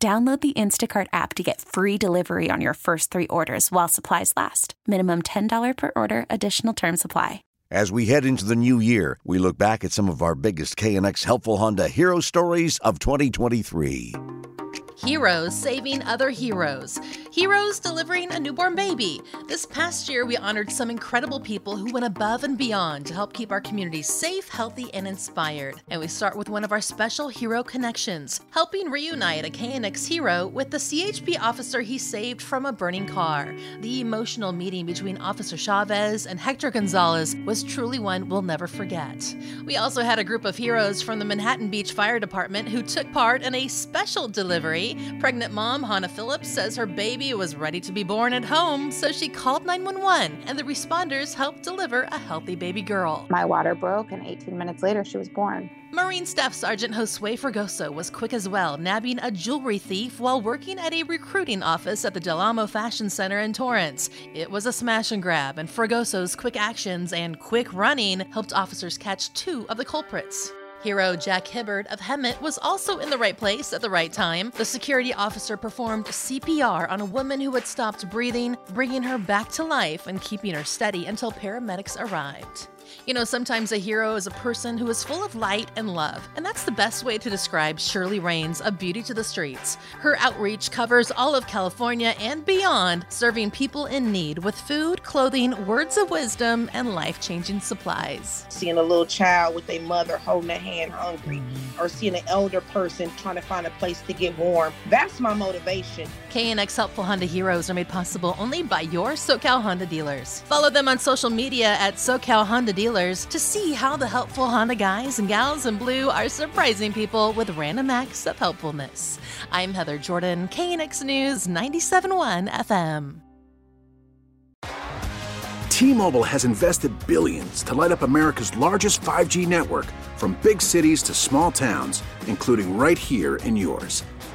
Download the Instacart app to get free delivery on your first three orders while supplies last. Minimum $10 per order, additional term supply. As we head into the new year, we look back at some of our biggest KNX helpful Honda hero stories of 2023. Heroes saving other heroes. Heroes delivering a newborn baby. This past year, we honored some incredible people who went above and beyond to help keep our community safe, healthy, and inspired. And we start with one of our special hero connections, helping reunite a KNX hero with the CHP officer he saved from a burning car. The emotional meeting between Officer Chavez and Hector Gonzalez was truly one we'll never forget. We also had a group of heroes from the Manhattan Beach Fire Department who took part in a special delivery. Pregnant mom Hannah Phillips says her baby was ready to be born at home, so she called 911 and the responders helped deliver a healthy baby girl. My water broke, and 18 minutes later, she was born. Marine Staff Sergeant Josue Fergoso was quick as well, nabbing a jewelry thief while working at a recruiting office at the Del Amo Fashion Center in Torrance. It was a smash and grab, and Fergoso's quick actions and quick running helped officers catch two of the culprits. Hero Jack Hibbard of Hemet was also in the right place at the right time. The security officer performed CPR on a woman who had stopped breathing, bringing her back to life and keeping her steady until paramedics arrived. You know, sometimes a hero is a person who is full of light and love, and that's the best way to describe Shirley Raines of Beauty to the Streets. Her outreach covers all of California and beyond, serving people in need with food, clothing, words of wisdom, and life changing supplies. Seeing a little child with a mother holding a hand hungry, mm-hmm. or seeing an elder person trying to find a place to get warm, that's my motivation. KNX Helpful Honda Heroes are made possible only by your SoCal Honda dealers. Follow them on social media at SoCal Honda Dealers to see how the helpful Honda guys and gals in blue are surprising people with random acts of helpfulness. I'm Heather Jordan, KNX News 97.1 FM. T-Mobile has invested billions to light up America's largest 5G network from big cities to small towns, including right here in yours.